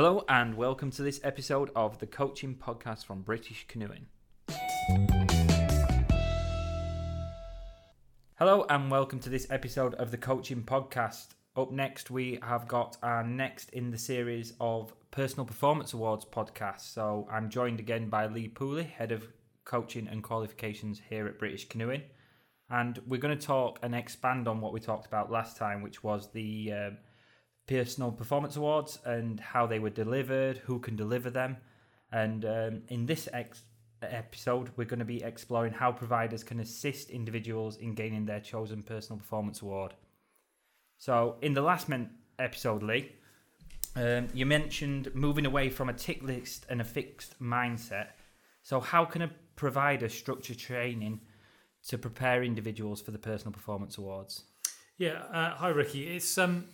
Hello and welcome to this episode of the coaching podcast from British Canoeing. Hello and welcome to this episode of the coaching podcast. Up next, we have got our next in the series of Personal Performance Awards podcast. So I'm joined again by Lee Pooley, head of coaching and qualifications here at British Canoeing. And we're going to talk and expand on what we talked about last time, which was the um, Personal Performance Awards and how they were delivered, who can deliver them. And um, in this ex- episode, we're going to be exploring how providers can assist individuals in gaining their chosen Personal Performance Award. So, in the last men- episode, Lee, um, you mentioned moving away from a tick list and a fixed mindset. So, how can a provider structure training to prepare individuals for the Personal Performance Awards? Yeah, uh, hi Ricky. It's um,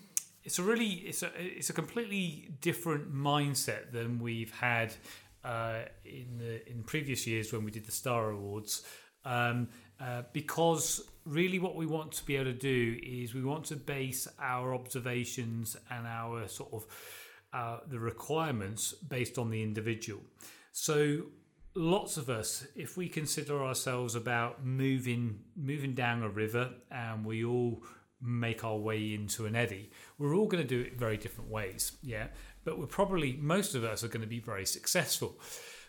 it's a really it's a it's a completely different mindset than we've had uh, in the in previous years when we did the Star Awards. Um, uh, because really what we want to be able to do is we want to base our observations and our sort of uh, the requirements based on the individual. So lots of us, if we consider ourselves about moving moving down a river and we all make our way into an eddy, we're all going to do it very different ways. Yeah, but we're probably most of us are going to be very successful.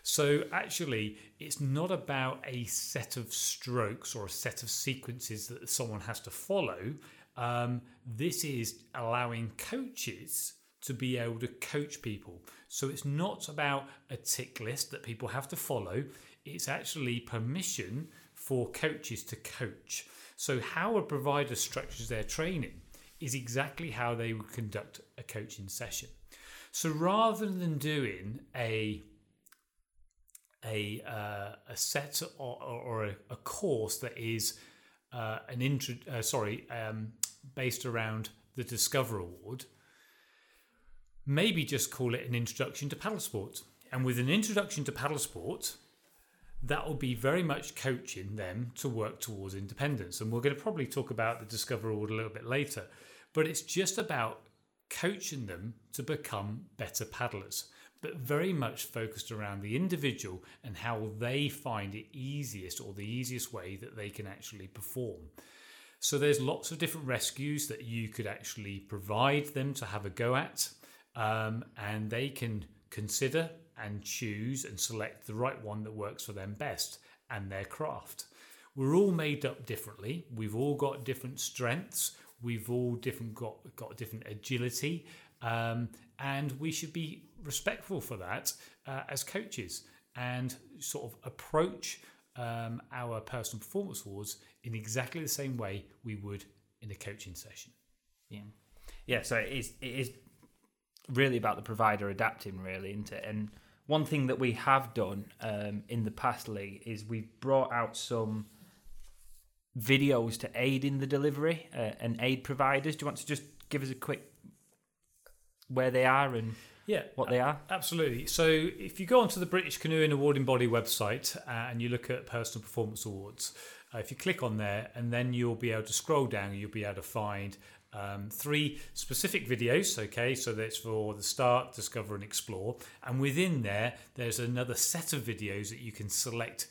So actually, it's not about a set of strokes or a set of sequences that someone has to follow. Um, this is allowing coaches to be able to coach people. So it's not about a tick list that people have to follow. It's actually permission for coaches to coach. So how a provider structures their training is exactly how they would conduct a coaching session. So rather than doing a a, uh, a set or, or a, a, course that is uh, an intro, uh, sorry, um, based around the Discover Award, maybe just call it an introduction to paddle sport. And with an introduction to paddle sport, that will be very much coaching them to work towards independence. And we're going to probably talk about the Discover Award a little bit later, but it's just about coaching them to become better paddlers but very much focused around the individual and how they find it easiest or the easiest way that they can actually perform. So there's lots of different rescues that you could actually provide them to have a go at, um, and they can consider and choose and select the right one that works for them best and their craft. We're all made up differently. We've all got different strengths. We've all different got got different agility, um, and we should be respectful for that uh, as coaches and sort of approach um, our personal performance awards in exactly the same way we would in a coaching session. Yeah, yeah. So it is it is really about the provider adapting, really, isn't it? And one thing that we have done um, in the past, Lee, is we've brought out some videos to aid in the delivery uh, and aid providers. Do you want to just give us a quick where they are and yeah, what they are? Absolutely. So if you go onto the British Canoeing Awarding Body website uh, and you look at Personal Performance Awards, uh, if you click on there and then you'll be able to scroll down, you'll be able to find um, three specific videos. Okay, so that's for the start, discover, and explore. And within there, there's another set of videos that you can select.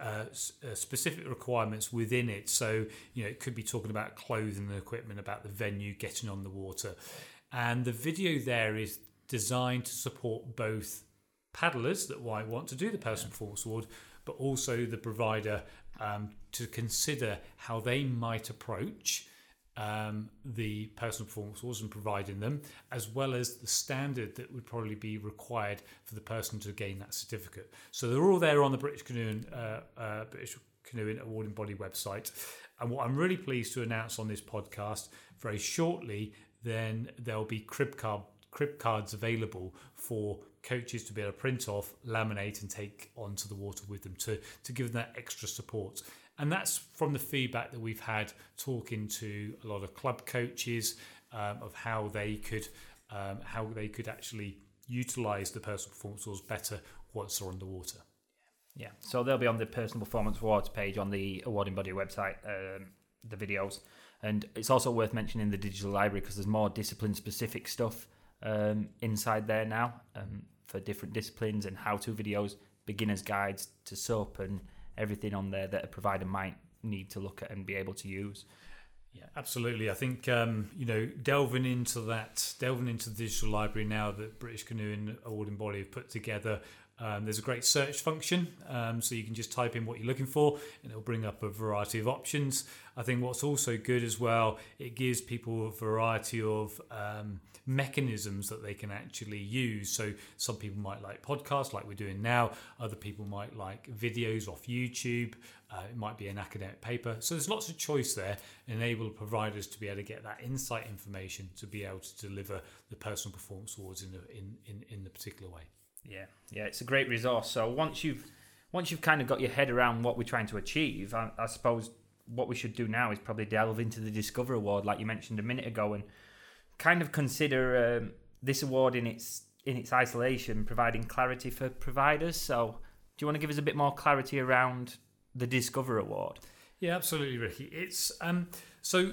Uh, uh, specific requirements within it. So, you know, it could be talking about clothing and equipment, about the venue, getting on the water. And the video there is designed to support both paddlers that might want to do the personal performance award, but also the provider um, to consider how they might approach um, the personal performance awards and providing them, as well as the standard that would probably be required for the person to gain that certificate. So they're all there on the British Canoeing, uh, uh, British Canoeing Awarding Body website. And what I'm really pleased to announce on this podcast very shortly, then there'll be crib card crib cards available for coaches to be able to print off, laminate, and take onto the water with them to, to give them that extra support. And that's from the feedback that we've had talking to a lot of club coaches um, of how they could um, how they could actually utilize the personal performance awards better once they're underwater. Yeah, so they'll be on the personal performance awards page on the awarding body website. Um, the videos, and it's also worth mentioning the digital library because there's more discipline specific stuff um, inside there now um, for different disciplines and how-to videos, beginners guides to SUP and everything on there that a provider might need to look at and be able to use. Yeah, absolutely. I think um, you know delving into that, delving into the digital library now that British Canoeing Awarding Body have put together. Um, there's a great search function, um, so you can just type in what you're looking for, and it'll bring up a variety of options. I think what's also good as well, it gives people a variety of um, mechanisms that they can actually use. So some people might like podcasts, like we're doing now. Other people might like videos off YouTube. Uh, it might be an academic paper. So there's lots of choice there, enable providers to be able to get that insight information to be able to deliver the personal performance awards in a, in, in, in the particular way. Yeah, yeah, it's a great resource. So once you've once you've kind of got your head around what we're trying to achieve, I, I suppose what we should do now is probably delve into the Discover Award, like you mentioned a minute ago, and kind of consider um, this award in its in its isolation, providing clarity for providers. So, do you want to give us a bit more clarity around the Discover Award? Yeah, absolutely, Ricky. It's um, so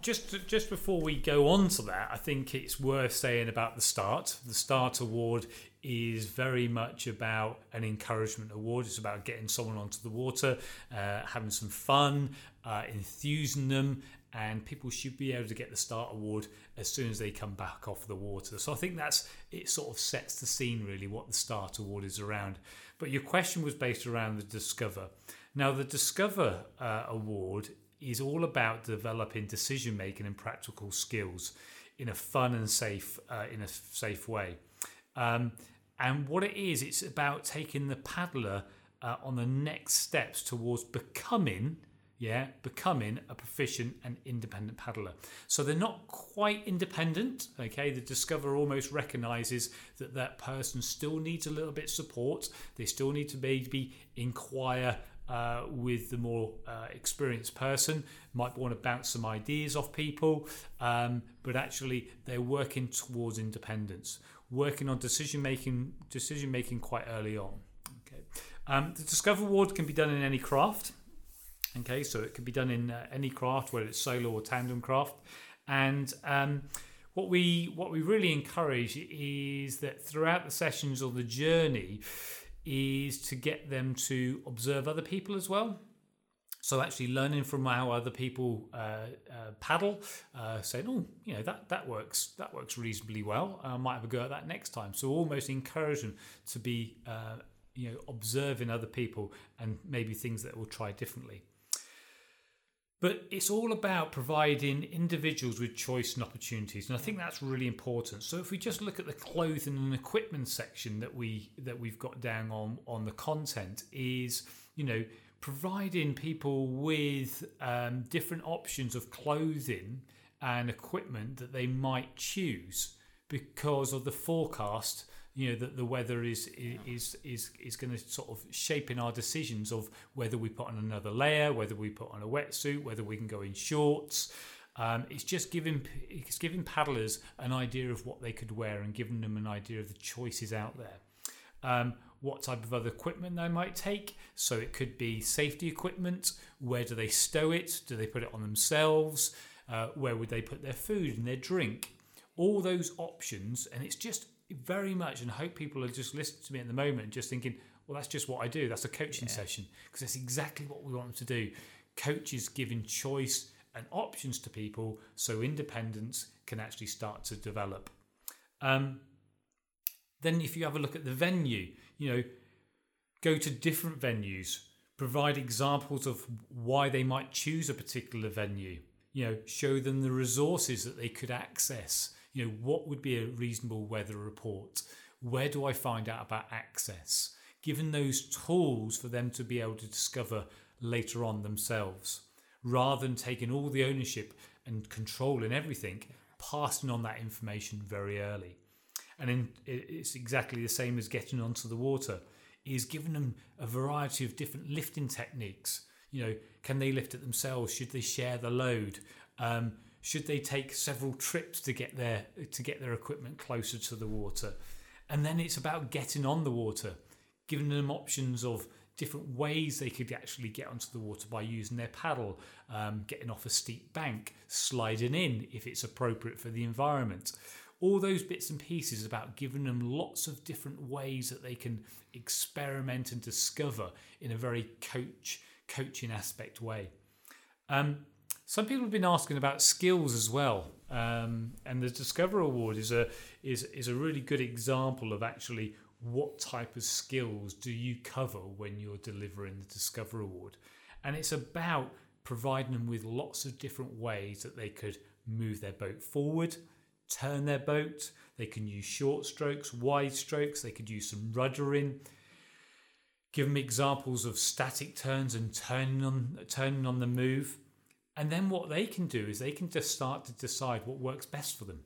just just before we go on to that, I think it's worth saying about the start. The start award is very much about an encouragement award. It's about getting someone onto the water, uh, having some fun, uh, enthusing them, and people should be able to get the start award as soon as they come back off the water. So I think that's it. Sort of sets the scene really what the start award is around. But your question was based around the Discover. Now the Discover uh, award is all about developing decision making and practical skills in a fun and safe uh, in a safe way. Um, and what it is, it's about taking the paddler uh, on the next steps towards becoming, yeah, becoming a proficient and independent paddler. So they're not quite independent. Okay, the Discover almost recognizes that that person still needs a little bit of support. They still need to maybe inquire uh, with the more uh, experienced person, might want to bounce some ideas off people, um, but actually they're working towards independence, working on decision making, decision making quite early on. Okay, um, the Discover Award can be done in any craft. Okay, so it can be done in uh, any craft, whether it's solo or tandem craft, and um, what we what we really encourage is that throughout the sessions or the journey is to get them to observe other people as well. So actually learning from how other people uh, uh, paddle, uh, saying, "Oh, you know that that works. That works reasonably well. I might have a go at that next time." So almost encouraging to be, uh, you know, observing other people and maybe things that we'll try differently. But it's all about providing individuals with choice and opportunities, and I think that's really important. So if we just look at the clothing and equipment section that we that we've got down on on the content, is you know providing people with um, different options of clothing and equipment that they might choose because of the forecast you know that the weather is is is is going to sort of shape in our decisions of whether we put on another layer, whether we put on a wetsuit, whether we can go in shorts. Um, it's just giving it's giving paddlers an idea of what they could wear and giving them an idea of the choices out there. Um, what type of other equipment they might take. So it could be safety equipment. Where do they stow it? Do they put it on themselves? Uh, where would they put their food and their drink? All those options, and it's just very much and I hope people are just listening to me at the moment, just thinking, well, that's just what I do. That's a coaching yeah. session because that's exactly what we want them to do. Coaches giving choice and options to people so independence can actually start to develop. Um, then, if you have a look at the venue, you know, go to different venues, provide examples of why they might choose a particular venue, you know, show them the resources that they could access you know, what would be a reasonable weather report? Where do I find out about access? Given those tools for them to be able to discover later on themselves, rather than taking all the ownership and controlling everything, passing on that information very early. And then it's exactly the same as getting onto the water, is giving them a variety of different lifting techniques. You know, can they lift it themselves? Should they share the load? Um, should they take several trips to get their to get their equipment closer to the water? And then it's about getting on the water, giving them options of different ways they could actually get onto the water by using their paddle, um, getting off a steep bank, sliding in if it's appropriate for the environment, all those bits and pieces about giving them lots of different ways that they can experiment and discover in a very coach coaching aspect way. Um, some people have been asking about skills as well, um, and the Discover Award is a is is a really good example of actually what type of skills do you cover when you're delivering the Discover Award, and it's about providing them with lots of different ways that they could move their boat forward, turn their boat. They can use short strokes, wide strokes. They could use some ruddering. Give them examples of static turns and turning on turning on the move. And then what they can do is they can just start to decide what works best for them.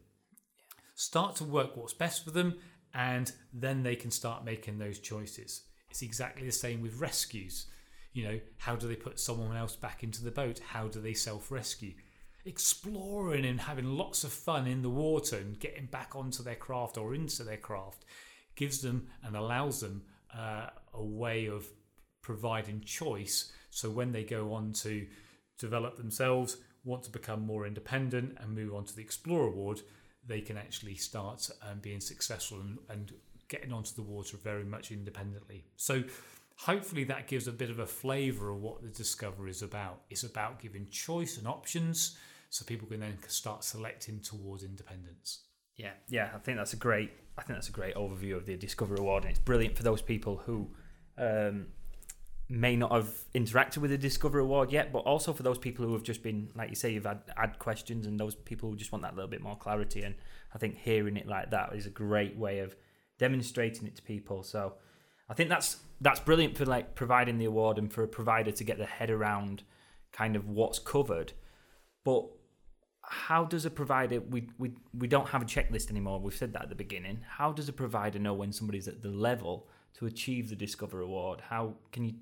Start to work what's best for them, and then they can start making those choices. It's exactly the same with rescues. You know, how do they put someone else back into the boat? How do they self rescue? Exploring and having lots of fun in the water and getting back onto their craft or into their craft gives them and allows them uh, a way of providing choice. So when they go on to develop themselves, want to become more independent and move on to the Explorer Award, they can actually start um, being successful and, and getting onto the water very much independently. So hopefully that gives a bit of a flavour of what the Discover is about. It's about giving choice and options so people can then start selecting towards independence. Yeah, yeah, I think that's a great. I think that's a great overview of the Discover Award, and it's brilliant for those people who um, may not have interacted with the Discover Award yet, but also for those people who have just been, like you say, you've had, had questions, and those people who just want that little bit more clarity. And I think hearing it like that is a great way of demonstrating it to people. So I think that's that's brilliant for like providing the award and for a provider to get their head around kind of what's covered. But how does a provider we, we we don't have a checklist anymore. We've said that at the beginning. How does a provider know when somebody's at the level to achieve the discover award? How can you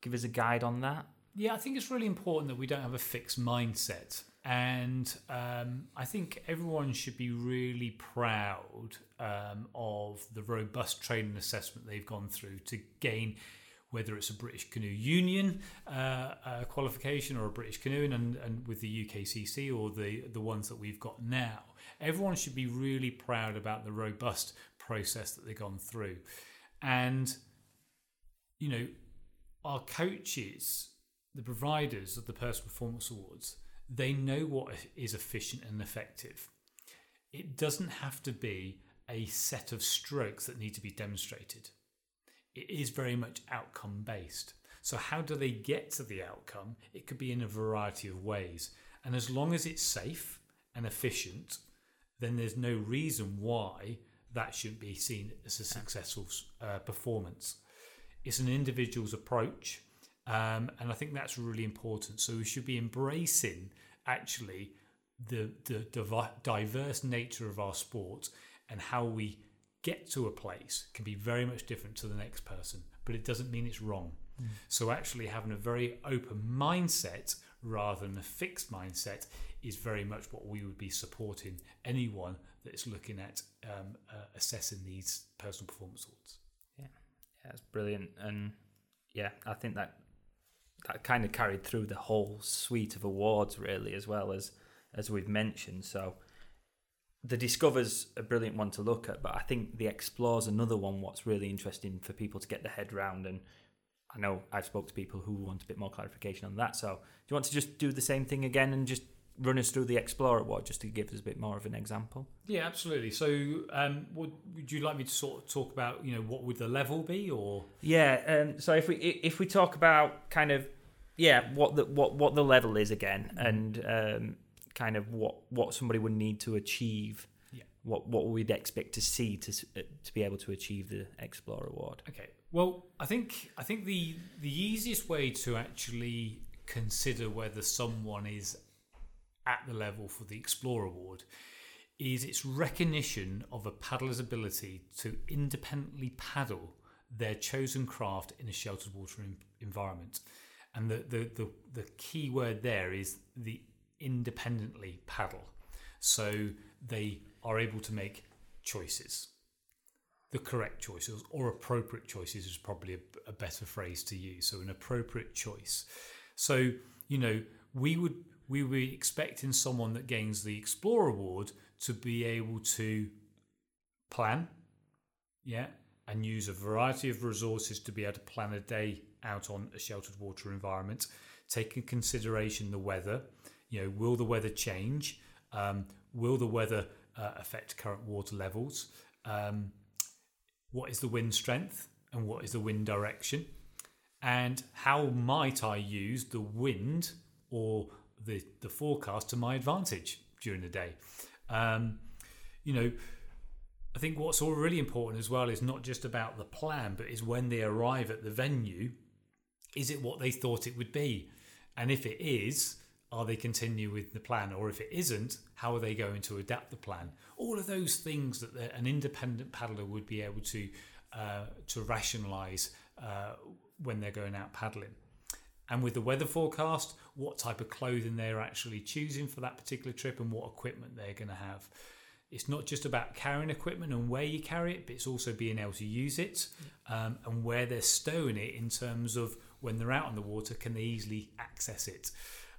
give us a guide on that? Yeah i think it's really important that we don't have a fixed mindset and um, i think everyone should be really proud um, of the robust training assessment they've gone through to gain whether it's a British Canoe Union uh, uh, qualification or a British Canoeing and, and with the UKCC or the, the ones that we've got now. Everyone should be really proud about the robust process that they've gone through. And, you know, our coaches, the providers of the Personal Performance Awards, they know what is efficient and effective. It doesn't have to be a set of strokes that need to be demonstrated it is very much outcome based. So, how do they get to the outcome? It could be in a variety of ways. And as long as it's safe and efficient, then there's no reason why that shouldn't be seen as a successful uh, performance. It's an individual's approach, um, and I think that's really important. So, we should be embracing actually the, the, diverse nature of our sport and how we get to a place can be very much different to the next person, but it doesn't mean it's wrong. Mm. So, actually, having a very open mindset rather than a fixed mindset is very much what we would be supporting anyone that is looking at um, uh, assessing these personal performance awards. Yeah, yeah, that's brilliant, and yeah, I think that that kind of carried through the whole suite of awards, really, as well as as we've mentioned. So the Discover's a brilliant one to look at, but I think the Explore's another one what's really interesting for people to get their head round And I know I've spoke to people who want a bit more clarification on that. So do you want to just do the same thing again and just run us through the Explorer Award just to give us a bit more of an example? Yeah, absolutely. So um, would, would you like me to sort of talk about, you know, what would the level be or? Yeah, um, so if we if we talk about kind of yeah what the what what the level is again and um, kind of what what somebody would need to achieve. Yeah. What what we'd expect to see to uh, to be able to achieve the Explorer Award. Okay. Well, I think I think the the easiest way to actually consider whether someone is at the level for the Explorer Award is its recognition of a paddler's ability to independently paddle their chosen craft in a sheltered water environment. And the, the, the, the key word there is the independently paddle. So they are able to make choices. The correct choices or appropriate choices is probably a, a better phrase to use. So, an appropriate choice. So, you know, we would we be expecting someone that gains the Explorer Award to be able to plan, yeah, and use a variety of resources to be able to plan a day out on a sheltered water environment, take in consideration the weather. You know, will the weather change? Um, will the weather uh, affect current water levels? Um, what is the wind strength and what is the wind direction? And how might I use the wind or the, the forecast to my advantage during the day? Um, you know, I think what's all really important as well is not just about the plan, but is when they arrive at the venue, is it what they thought it would be? And if it is, are they continue with the plan? Or if it isn't, how are they going to adapt the plan? All of those things that an independent paddler would be able to uh, to rationalise uh, when they're going out paddling. And with the weather forecast, what type of clothing they're actually choosing for that particular trip and what equipment they're going to have. It's not just about carrying equipment and where you carry it, but it's also being able to use it um, and where they're stowing it in terms of when they're out on the water, can they easily access it?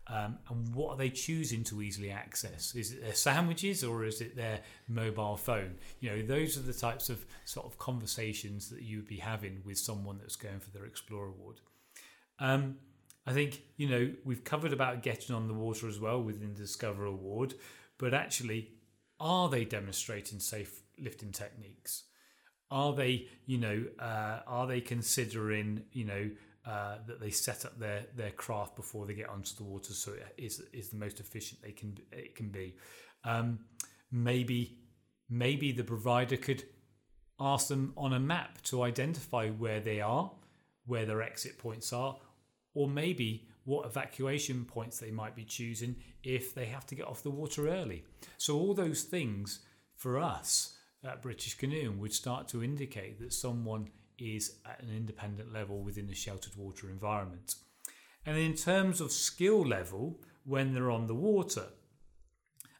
Um, and what are they choosing to easily access? Is it their sandwiches or is it their mobile phone? You know, those are the types of sort of conversations that you would be having with someone that's going for their Explorer Award. Um, I think, you know, we've covered about getting on the water as well within the Discover Award, but actually, are they demonstrating safe lifting techniques? Are they, you know, uh, are they considering, you know, uh, that they set up their their craft before they get onto the water, so it is is the most efficient they can it can be. Um, maybe maybe the provider could ask them on a map to identify where they are, where their exit points are, or maybe what evacuation points they might be choosing if they have to get off the water early. So all those things for us at British Canoeing would start to indicate that someone is at an independent level within a sheltered water environment. And in terms of skill level, when they're on the water,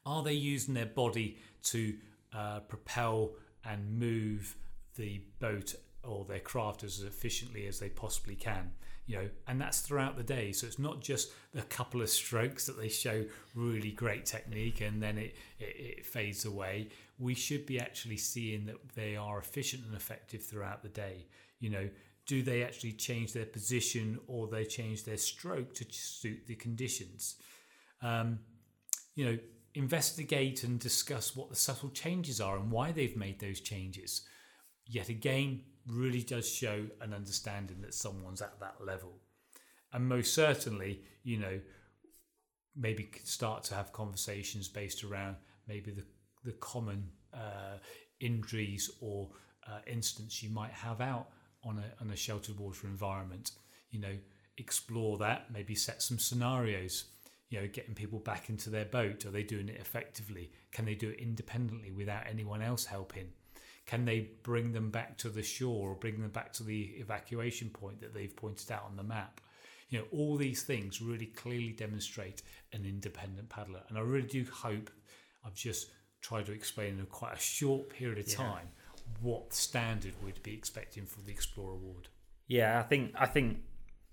are they using their body to uh, propel and move the boat or their craft as efficiently as they possibly can? You know, and that's throughout the day. So it's not just a couple of strokes that they show really great technique and then it, it, it fades away we should be actually seeing that they are efficient and effective throughout the day. You know, do they actually change their position or they change their stroke to suit the conditions? Um, you know, investigate and discuss what the subtle changes are and why they've made those changes. Yet again, really does show an understanding that someone's at that level. And most certainly, you know, maybe start to have conversations based around maybe the the common uh, injuries or uh, incidents you might have out on a, on a sheltered water environment. You know, explore that, maybe set some scenarios. You know, getting people back into their boat. Are they doing it effectively? Can they do it independently without anyone else helping? Can they bring them back to the shore or bring them back to the evacuation point that they've pointed out on the map? You know, all these things really clearly demonstrate an independent paddler. And I really do hope I've just tried to explain in quite a short period of time yeah. what standard we'd be expecting for the Explorer Award. Yeah, I think I think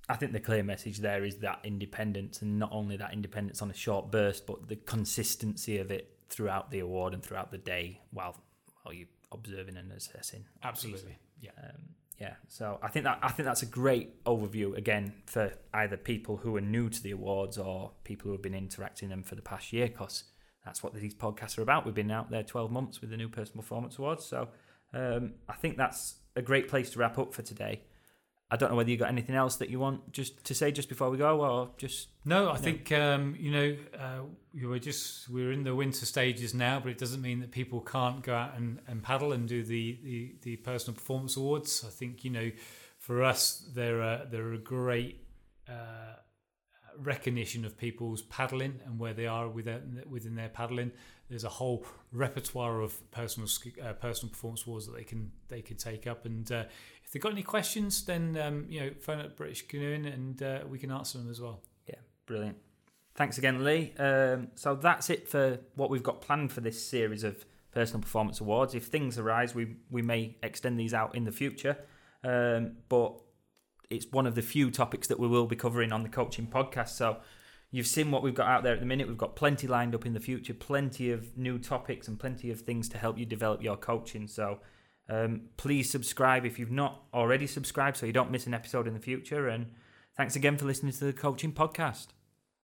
I think the clear message there is that independence, and not only that independence on a short burst, but the consistency of it throughout the award and throughout the day, while while you observing and assessing. Absolutely, yeah, um, yeah. So I think that I think that's a great overview again for either people who are new to the awards or people who have been interacting them for the past year, because that's what these podcasts are about. We've been out there 12 months with the new Personal Performance Awards. So um, I think that's a great place to wrap up for today. I don't know whether you got anything else that you want just to say just before we go, or just no. I think um, you know uh, we're just we're in the winter stages now, but it doesn't mean that people can't go out and, and paddle and do the, the, the personal performance awards. I think you know for us they're a, they're a great uh, recognition of people's paddling and where they are within, within their paddling. There's a whole repertoire of personal uh, personal performance awards that they can they can take up. And uh, if they've got any questions, then um, you know phone up British Canoeing and uh, we can answer them as well. Yeah, brilliant. Thanks again, Lee. Um, so that's it for what we've got planned for this series of personal performance awards. If things arise, we we may extend these out in the future. Um, but it's one of the few topics that we will be covering on the coaching podcast. So, you've seen what we've got out there at the minute. We've got plenty lined up in the future, plenty of new topics and plenty of things to help you develop your coaching. So um, please subscribe if you've not already subscribed so you don't miss an episode in the future. And thanks again for listening to the Coaching Podcast.